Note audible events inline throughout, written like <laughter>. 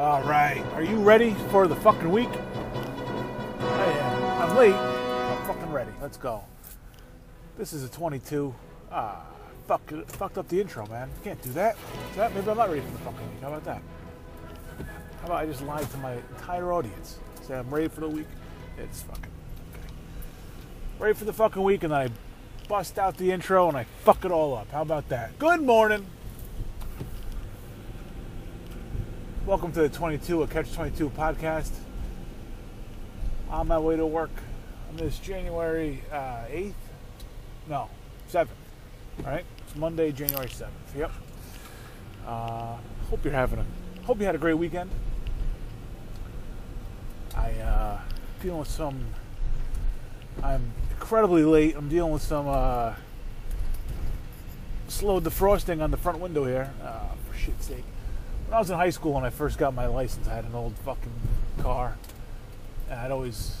All right. Are you ready for the fucking week? I am. I'm late. I'm fucking ready. Let's go. This is a 22. Ah, fuck, fucked up the intro, man. Can't do that. that. Maybe I'm not ready for the fucking week. How about that? How about I just lied to my entire audience? Say I'm ready for the week. It's fucking okay. Ready for the fucking week, and I bust out the intro and I fuck it all up. How about that? Good morning. Welcome to the 22, a Catch 22 podcast. On my way to work on this January uh, 8th. No, 7th. All right? It's Monday, January 7th. Yep. Uh, hope you're having a, hope you had a great weekend. I, uh, dealing with some, I'm incredibly late. I'm dealing with some, uh, slow defrosting on the front window here. Uh, for shit's sake when I was in high school when I first got my license, I had an old fucking car, and I'd always,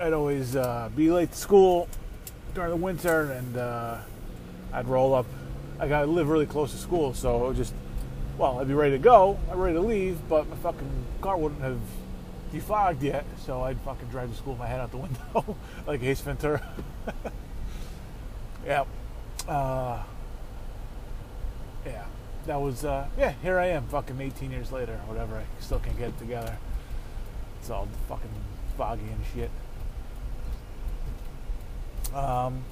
I'd always uh, be late to school during the winter, and uh, I'd roll up. I got to live really close to school, so it would just, well, I'd be ready to go, I'm ready to leave, but my fucking car wouldn't have defogged yet, so I'd fucking drive to school with my head out the <laughs> window like Ace Ventura. <laughs> yeah. Uh, yeah that was uh, yeah. Here I am, fucking 18 years later, whatever. I still can't get it together. It's all fucking foggy and shit. Um,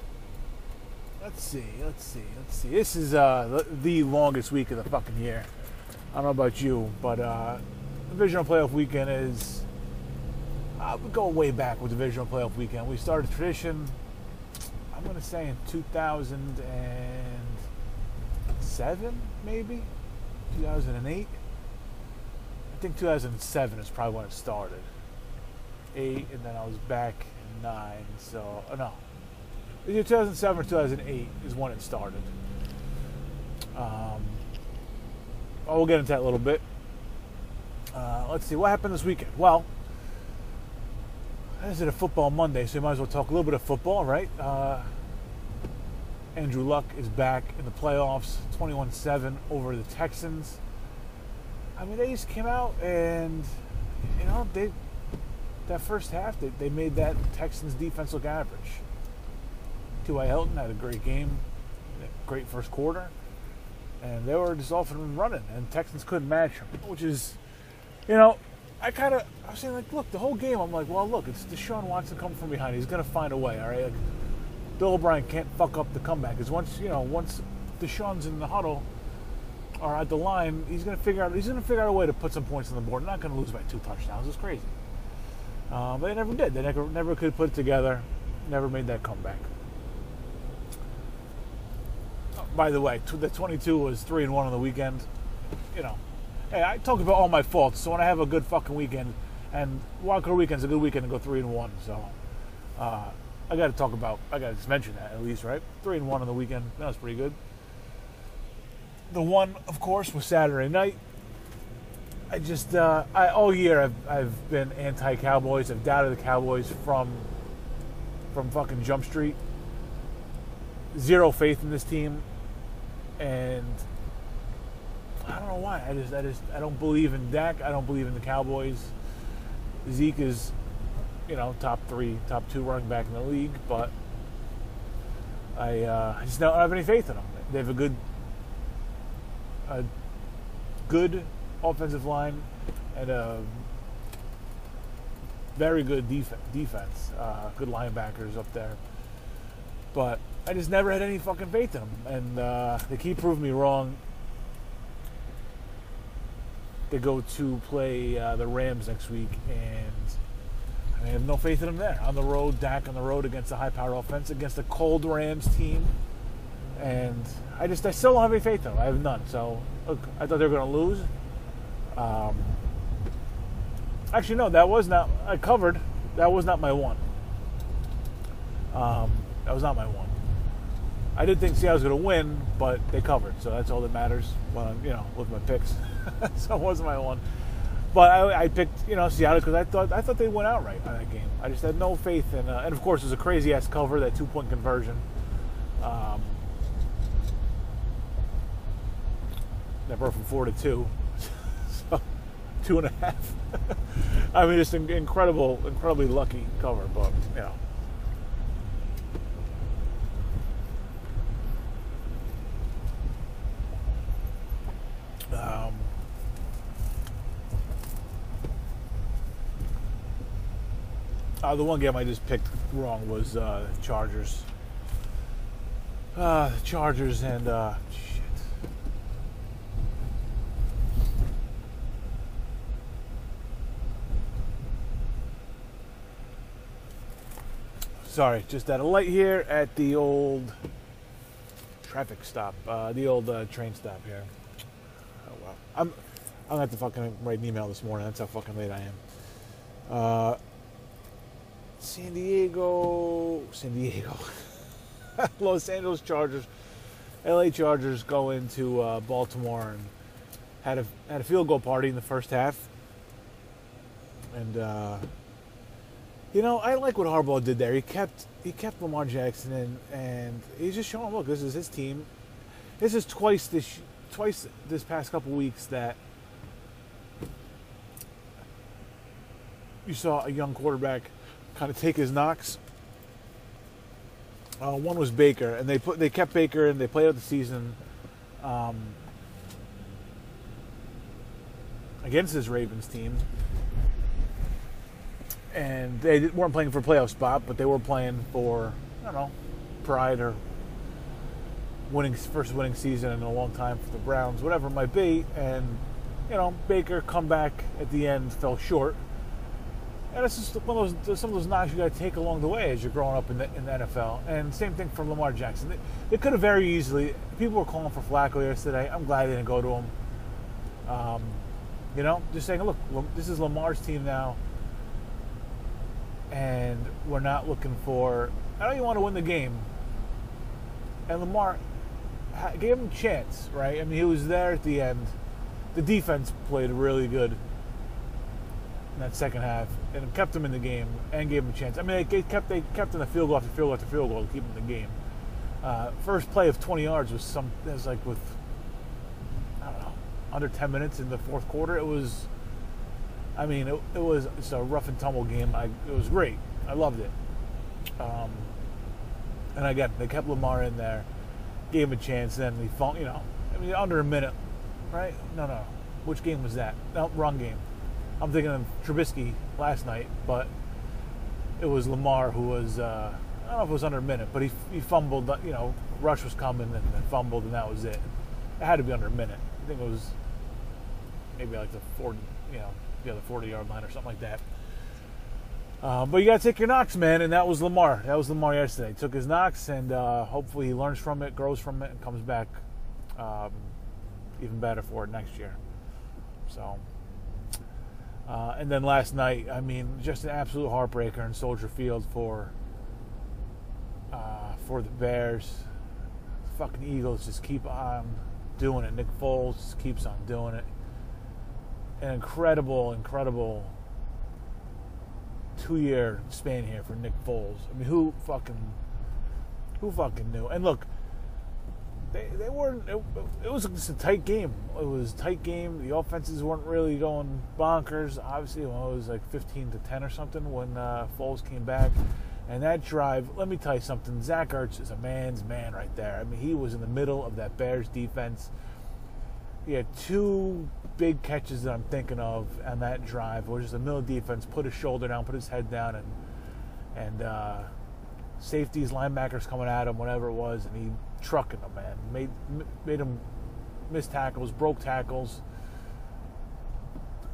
let's see, let's see, let's see. This is uh, the, longest week of the fucking year. I don't know about you, but uh, divisional playoff weekend is. Uh, we go way back with divisional playoff weekend. We started tradition. I'm gonna say in 2000 and seven, maybe 2008. I think 2007 is probably when it started. Eight, and then I was back in nine. So uh, no, 2007 or 2008 is when it started. Um, oh, we'll get into that a little bit. Uh, let's see what happened this weekend. Well, is a football Monday, so you might as well talk a little bit of football, right? Uh, Andrew Luck is back in the playoffs, 21 7 over the Texans. I mean, they just came out and, you know, they that first half, they, they made that Texans defense look average. T.Y. Hilton had a great game, great first quarter, and they were just off and running, and Texans couldn't match them, which is, you know, I kind of, I was saying, like, look, the whole game, I'm like, well, look, it's Deshaun Watson coming from behind. He's going to find a way, all right? Like, Bill O'Brien can't fuck up the comeback. Because once you know, once Deshaun's in the huddle or at the line, he's gonna figure out he's gonna figure out a way to put some points on the board. Not gonna lose by two touchdowns. It's crazy. Uh, but they never did. They never never could put it together. Never made that comeback. by the way, the 22 was three and one on the weekend. You know, hey, I talk about all my faults. So when I have a good fucking weekend, and Wildcard Weekend's a good weekend to go three and one. So. Uh, I got to talk about. I got to just mention that at least, right? Three and one on the weekend. That was pretty good. The one, of course, was Saturday night. I just uh, I, all year I've I've been anti-Cowboys. I've doubted the Cowboys from from fucking Jump Street. Zero faith in this team, and I don't know why. I just I just I don't believe in Dak. I don't believe in the Cowboys. Zeke is you know, top three, top two running back in the league, but I, uh, I just don't have any faith in them. They have a good, a good offensive line and a very good def- defense. Uh, good linebackers up there, but I just never had any fucking faith in them, and uh, they keep proving me wrong. They go to play uh, the Rams next week, and I have no faith in him there. On the road, Dak on the road against a high power offense, against a cold Rams team. And I just, I still don't have any faith them. I have none. So, look, I thought they were going to lose. Um, actually, no, that was not, I covered. That was not my one. Um, that was not my one. I did think Seattle was going to win, but they covered, so that's all that matters. Well, you know, with my picks, <laughs> so it wasn't my one. But I, I picked, you know, Seattle because I thought I thought they went outright on that game. I just had no faith in, uh, and of course, it was a crazy ass cover that two point conversion. Um, that broke from four to two. <laughs> so two and a half. <laughs> I mean, just incredible, incredibly lucky cover, but you know. Um, uh, the one game I just picked wrong was uh, Chargers. Uh, Chargers and uh, shit. Sorry, just at a light here at the old traffic stop, uh, the old uh, train stop here. Oh wow, I'm I'm gonna have to fucking write an email this morning. That's how fucking late I am. Uh, San Diego, San Diego. <laughs> Los Angeles Chargers, LA Chargers go into uh, Baltimore and had a had a field goal party in the first half. And uh, you know, I like what Harbaugh did there. He kept he kept Lamar Jackson in, and he's just showing, look, this is his team. This is twice this twice this past couple weeks that you saw a young quarterback kind of take his knocks. Uh, one was Baker, and they put they kept Baker and they played out the season um, against this Ravens team, and they weren't playing for a playoff spot, but they were playing for I don't know pride or winning first winning season in a long time for the Browns, whatever it might be, and you know Baker come back at the end fell short and it's just one of those some of those knocks you got to take along the way as you're growing up in the, in the NFL. And same thing for Lamar Jackson. They, they, could have very easily. People were calling for Flacco yesterday. I'm glad they didn't go to him. Um, you know, just saying, look, this is Lamar's team now, and we're not looking for. I know you want to win the game, and Lamar gave him a chance, right? I mean, he was there at the end. The defense played really good that second half and kept them in the game and gave them a chance. I mean, they kept they kept them the field goal after field goal after field goal to keep them in the game. Uh, first play of 20 yards was some it was like with I don't know under 10 minutes in the fourth quarter. It was, I mean, it, it was it's a rough and tumble game. I, it was great. I loved it. Um, and again, they kept Lamar in there, gave him a chance. Then they, you know, I mean, under a minute, right? No, no. Which game was that? No, wrong game. I'm thinking of Trubisky last night, but it was Lamar who was, uh, I don't know if it was under a minute, but he, he fumbled, you know, rush was coming and, fumbled, and that was it. It had to be under a minute. I think it was maybe like the 40, you know, the other 40 yard line or something like that. Uh, but you got to take your knocks, man, and that was Lamar. That was Lamar yesterday. Took his knocks, and uh, hopefully he learns from it, grows from it, and comes back um, even better for it next year. So uh, and then last night, I mean, just an absolute heartbreaker in Soldier Field for uh, for the Bears. The fucking Eagles just keep on doing it. Nick Foles just keeps on doing it. An incredible, incredible two-year span here for Nick Foles. I mean, who fucking who fucking knew? And look, they, they weren't. It, it, was just a tight game. It was a tight game. The offenses weren't really going bonkers. Obviously, well, it was like 15 to 10 or something when uh, Foles came back. And that drive, let me tell you something. Zach Ertz is a man's man right there. I mean, he was in the middle of that Bears defense. He had two big catches that I'm thinking of on that drive, which is the middle defense put his shoulder down, put his head down, and and uh, safeties, linebackers coming at him, whatever it was, and he trucking them, man. Made made them miss tackles, broke tackles,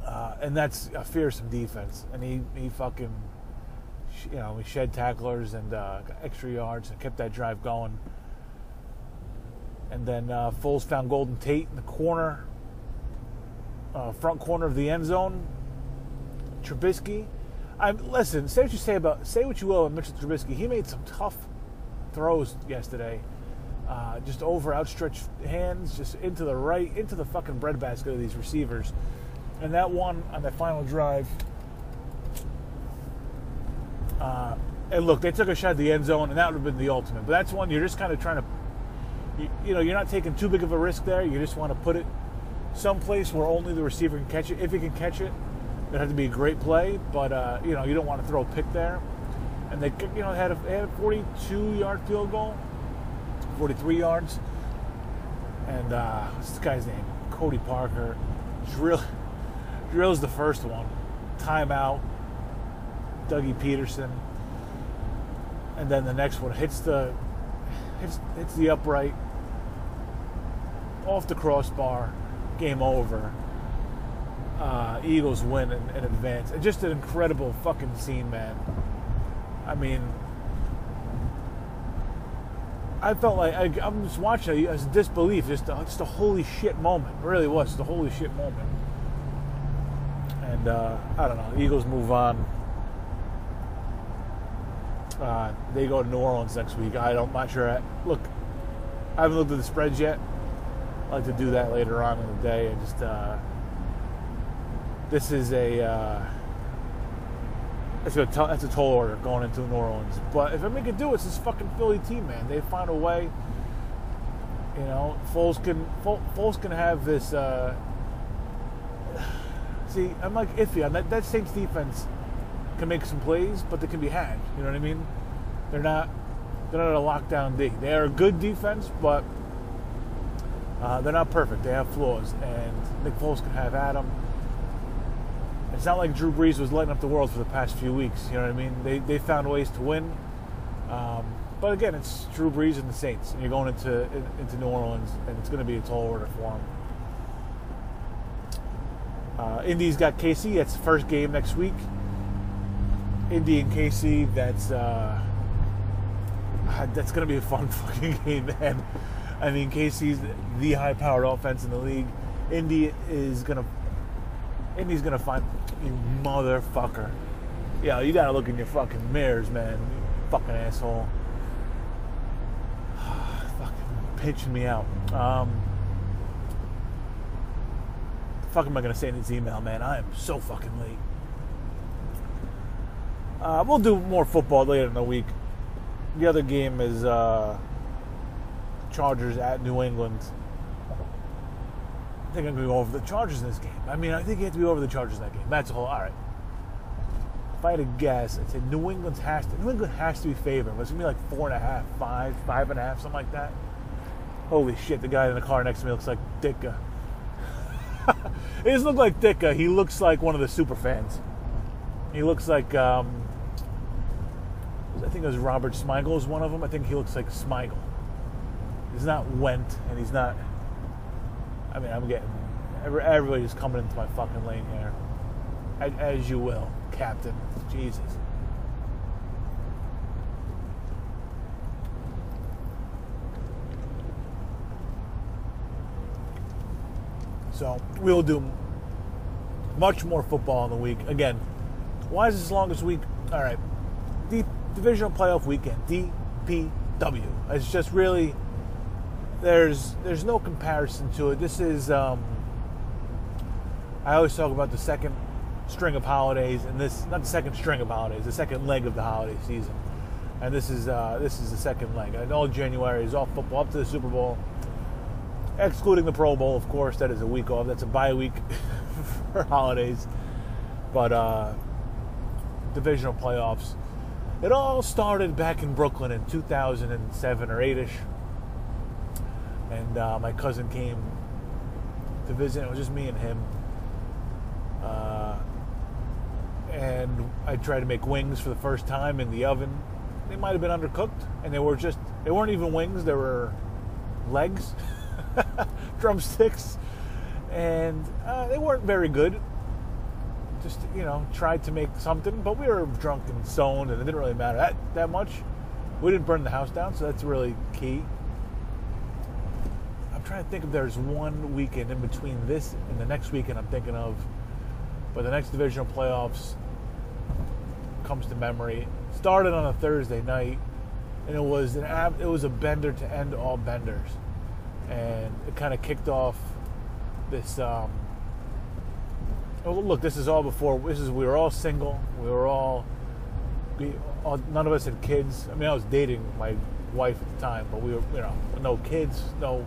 uh, and that's a fearsome defense. And he he fucking you know he shed tacklers and uh, extra yards and kept that drive going. And then uh, Foles found Golden Tate in the corner, uh, front corner of the end zone. Trubisky. I listen. Say what you say about say what you will about Mitchell Trubisky. He made some tough throws yesterday uh, just over outstretched hands, just into the right, into the fucking breadbasket of these receivers. And that one on that final drive. Uh, and look, they took a shot at the end zone, and that would have been the ultimate. But that's one you're just kind of trying to, you, you know, you're not taking too big of a risk there. You just want to put it someplace where only the receiver can catch it. If he can catch it, it had to be a great play, but uh, you know you don't want to throw a pick there. And they, you know, had a, had a 42-yard field goal, 43 yards, and uh, what's this guy's name? Cody Parkey. Drill, <laughs> drills the first one, timeout. Dougie Pederson, and then the next one hits the hits, hits the upright off the crossbar, game over. Uh, Eagles win in, in advance. Just an incredible fucking scene, man. I mean, I felt like I, am just watching it as disbelief, just a, just a holy shit moment. It really was the holy shit moment. And uh, I don't know. Eagles move on. Uh, they go to New Orleans next week. I don't, I'm not sure. I, look, I haven't looked at the spreads yet. I like to do that later on in the day. And just uh, this is a it's a t- that's a tall order going into New Orleans. But if I can do it, it's this fucking Philly team, man. They find a way. You know, Foles can Foles can have this. Uh, <sighs> see, I'm like iffy on that. That Saints defense can make some plays, but they can be had. You know what I mean? They're not they're not a lockdown D. They are a good defense, but uh, they're not perfect. They have flaws, and Nick Foles can have Adam. It's not like Drew Brees was lighting up the world for the past few weeks. You know what I mean? They they found ways to win. Um, but again, it's Drew Brees and the Saints, and you're going into into New Orleans, and it's going to be a tall order for them. Uh, Indy's got KC. That's the first game next week. Indy and KC. That's uh, <sighs> that's going to be a fun <laughs> fucking game, man. I mean, KC's the high-powered offense in the league. Indy is going to Going to find you motherfucker. Yeah, you got to look in your fucking mirrors, man. You fucking asshole. <sighs> fucking pitching me out. Um, fuck am I to say in this email, man? I am so fucking late. Uh, we'll do more football later in the week. The other game is uh, Chargers at New England. I think I'm going to go over the Chargers in this game. I mean, I think you have to be over the Chargers in that game. That's a whole. All right. If I had to guess, I'd say New England has to. New England has to be favored. It's gonna be like four and a half, five, five and a half, something like that. Holy shit! The guy in the car next to me looks like Ditka. <laughs> he doesn't look like Ditka. He looks like one of the super fans. He looks like um, I think it was Robert Smigel is one of them. I think he looks like Smigel. He's not Wendt, and he's not. I mean, I'm getting everybody's coming into my fucking lane here, as you will, Captain. Jesus. So we'll do much more football in the week. Again, why is this longest week? All right, deep divisional playoff weekend, DPW. It's just really there's there's no comparison to it. This is um, I always talk about the second string of holidays, and this not the second string of holidays, the second leg of the holiday season, and this is uh, this is the second leg. I know January is all football up to the Super Bowl, excluding the Pro Bowl, of course. That is a week off. That's a bye week <laughs> for holidays, but uh, divisional playoffs it all started back in Brooklyn in 2007 or 8 ish. And uh, my cousin came to visit. It was just me and him. Uh, and I tried to make wings for the first time in the oven. They might have been undercooked, and they were just, they weren't even wings, they were legs, <laughs> drumsticks. And uh, they weren't very good just you know tried to make something, but we were drunk and stoned, and it didn't really matter that that much. We didn't burn the house down, so that's really key. I'm trying to think if there's one weekend in between this and the next weekend I'm thinking of, but the next divisional playoffs comes to memory. Started on a Thursday night, and it was an it was a bender to end all benders, and it kind of kicked off this. Um, Oh, look, this is all before. This is we were all single. We were all, we, all. None of us had kids. I mean, I was dating my wife at the time, but we were, you know, no kids, no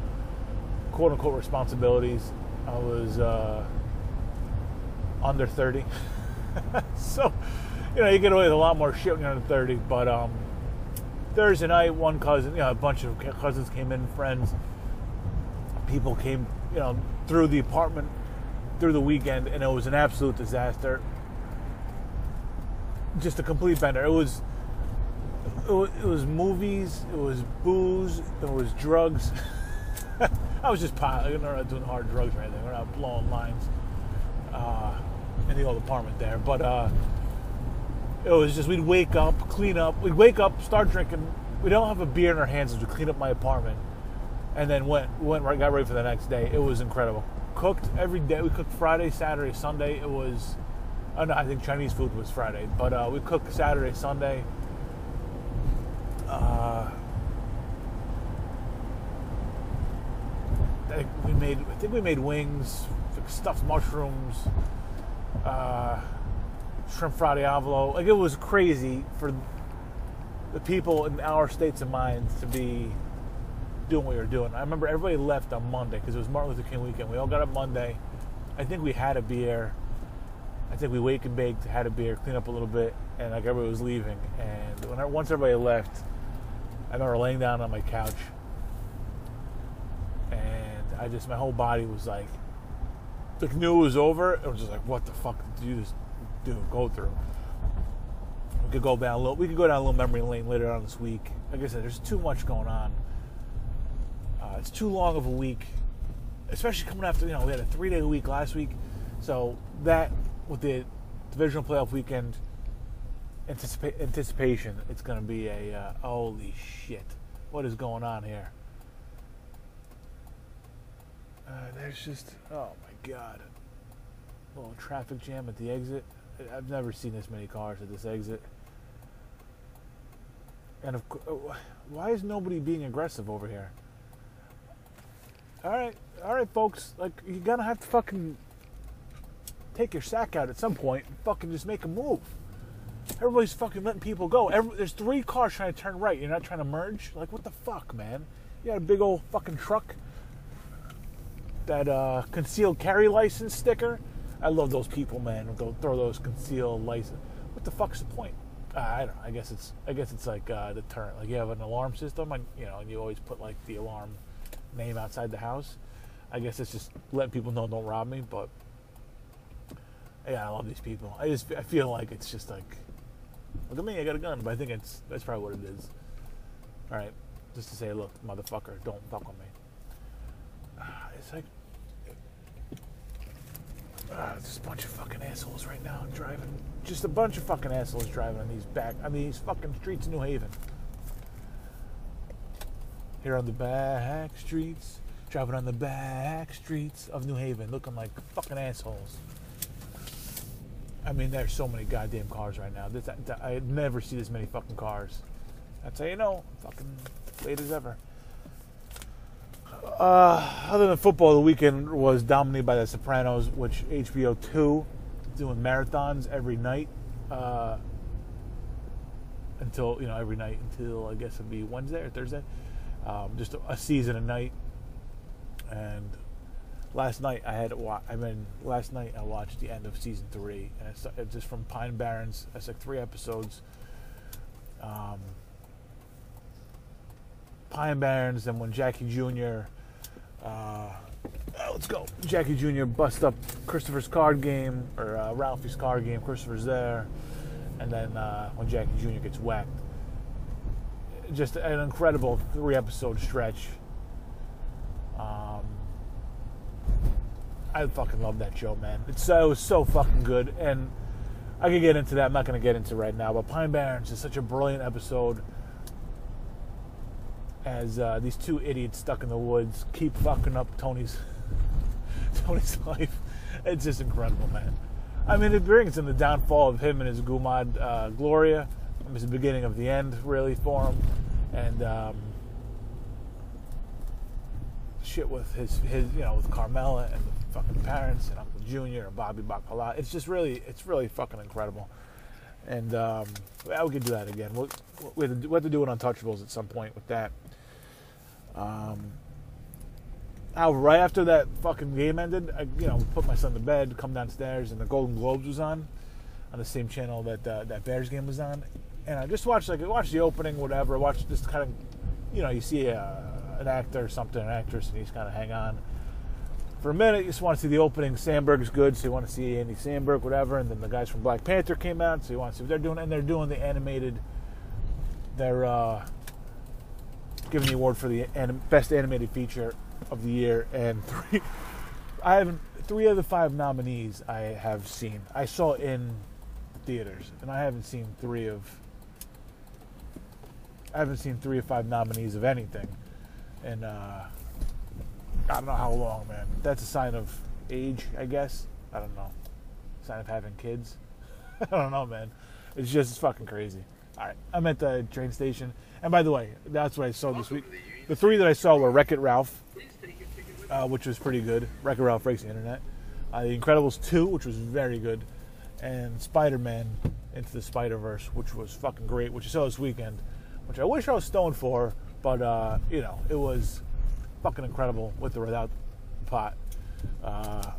quote unquote responsibilities. I was uh, under 30. <laughs> so, you know, you get away with a lot more shit when you're under 30. But um, Thursday night, one cousin, you know, a bunch of cousins came in, friends. People came, you know, through the apartment through the weekend, and it was an absolute disaster. Just a complete bender. It was, it was, it was movies, it was booze, it was drugs. <laughs> I was just. We're not doing hard drugs or anything. We're not blowing lines uh, in the old apartment there. But uh, it was just we'd wake up, clean up. We'd wake up, start drinking. We don't have a beer in our hands as we clean up my apartment, and then went went right, got ready for the next day. It was incredible. Cooked every day. We cooked Friday, Saturday, Sunday. It was. Oh no, I think Chinese food was Friday, but uh, we cooked Saturday, Sunday. Uh, we made. I think we made wings, stuffed mushrooms, uh, shrimp fra diavolo. Like it was crazy for the people in our states of mind to be doing what we were doing. I remember everybody left on Monday because it was Martin Luther King weekend. We all got up Monday. I think we had a beer. I think we wake and baked, had a beer, cleaned up a little bit, and like everybody was leaving. And when I, once everybody left, I remember laying down on my couch I just my whole body was like, knew it was over. It was just like, what the fuck did you just do go through? We could go down a little. We could go down a little memory lane later on this week. Like I said, there's too much going on. Uh, it's too long of a week, especially coming after you know we had a three day week last week, so that with the divisional playoff weekend anticipa- anticipation, it's going to be a uh, holy shit. What is going on here? Uh, there's just, oh my god. A little traffic jam at the exit. I've never seen this many cars at this exit. And of course, uh, why is nobody being aggressive over here? All right, all right, folks. Like you're gonna have to fucking take your sack out at some point and fucking just make a move. Everybody's fucking letting people go. Every, there's three cars trying to turn right. You're not trying to merge. Like what the fuck, man? You got a big old fucking truck that uh, concealed carry license sticker. I love those people, man. Go throw those concealed license. What the fuck's the point? Uh, I don't. know. I guess it's. I guess it's like uh, deterrent. Like you have an alarm system, and you know, and you always put like the alarm name outside the house. I guess it's just letting people know don't rob me. But yeah, I love these people. I just I feel like it's just like look at me, I got a gun. But I think it's that's probably what it is. All right, just to say, look, motherfucker, don't fuck with me. It's like uh, a bunch of fucking assholes right now driving. Just a bunch of fucking assholes driving on these back on these fucking streets of New Haven. Here on the back streets, driving on the back streets of New Haven, looking like fucking assholes. I mean, there's so many goddamn cars right now. This, I, I never see this many fucking cars. That's how you know, fucking late as ever. Uh, other than football, the weekend was dominated by The Sopranos, which HBO two doing marathons every night uh, until you know every night until I guess it'd be Wednesday or Thursday. Um, just a, a, season a night. And last night I had wa- I mean last night I watched the end of season three, and it's, it's just from Pine Barrens. It's like three episodes. Um, Pine Barrens, and when Jackie Jr. Uh, let's go. Jackie Jr. bust up Christopher's card game, or uh, Ralphie's card game. Christopher's there, and then uh, when Jackie Jr. gets whacked, just an incredible three episode stretch. Um, I fucking love that show, man. It's so, so fucking good, and I could get into that. I'm not going to get into right now, but Pine Barrens is such a brilliant episode as uh, these two idiots stuck in the woods keep fucking up Tony's <laughs> Tony's life. It's just incredible, man. I mean, it brings in the downfall of him and his Gumad uh, Gloria. It's the beginning of the end, really, for him. And um, shit with his, his, you know, with Carmela and the fucking parents and Uncle Junior and Bobby Bacala. It's just really, it's really fucking incredible. And um, yeah, we could do that again. We'll, we have, to, we have to do it on Untouchables at some point with that. Um, how right after that fucking game ended, I you know put my son to bed, come downstairs, and the Golden Globes was on, on the same channel that uh, that Bears game was on, and I just watched like I watched the opening, whatever. I watched just kind of, you know, you see a, an actor or something, an actress, and he's kind of hang on. For a minute, you just want to see the opening. Samberg's good, so you want to see Andy Samberg, whatever. And then the guys from Black Panther came out, so you want to see what they're doing. And they're doing the animated. They're uh, giving the award for the anim- best animated feature of the year, and three. I haven't three of the five nominees I have seen. I saw in theaters, and I haven't seen three of. I haven't seen three or five nominees of anything, and uh, I don't know how long, man. That's a sign of age, I guess. I don't know. Sign of having kids. <laughs> I don't know, man. It's just fucking crazy. Right, I'm at the train station, and by the way, that's what I saw this week. The three that I saw were Wreck It Ralph, uh, which was pretty good. Wreck It Ralph breaks the internet. Uh, the Incredibles 2, which was very good, and Spider Man Into the Spider Verse, which was fucking great, which I saw this weekend, which I wish I was stoned for, but uh, you know, it was fucking incredible with or without the pot. Uh,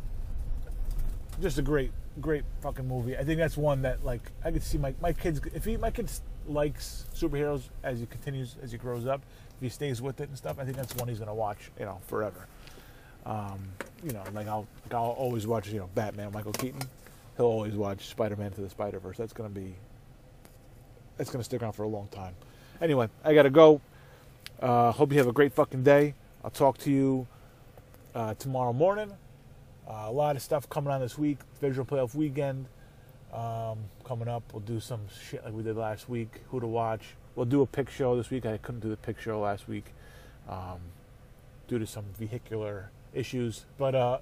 just a great, great fucking movie. I think that's one that like I could see my my kids if he my kids likes superheroes as he continues as he grows up, if he stays with it and stuff. I think that's one he's gonna watch, you know, forever. Um, you know, like I'll like I'll always watch you know Batman, Michael Keaton. He'll always watch Spider Man to the Spider Verse. That's gonna be that's gonna stick around for a long time. Anyway, I gotta go. Uh, hope you have a great fucking day. I'll talk to you uh, tomorrow morning. Uh, a lot of stuff coming on this week. Visual playoff weekend um, coming up. We'll do some shit like we did last week. Who to watch? We'll do a pick show this week. I couldn't do the pick show last week um, due to some vehicular issues, but uh,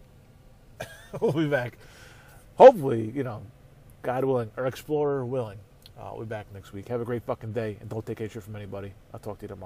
<laughs> we'll be back. Hopefully, you know, God willing, or Explorer willing. Uh, we'll be back next week. Have a great fucking day, and don't take any shit from anybody. I'll talk to you tomorrow.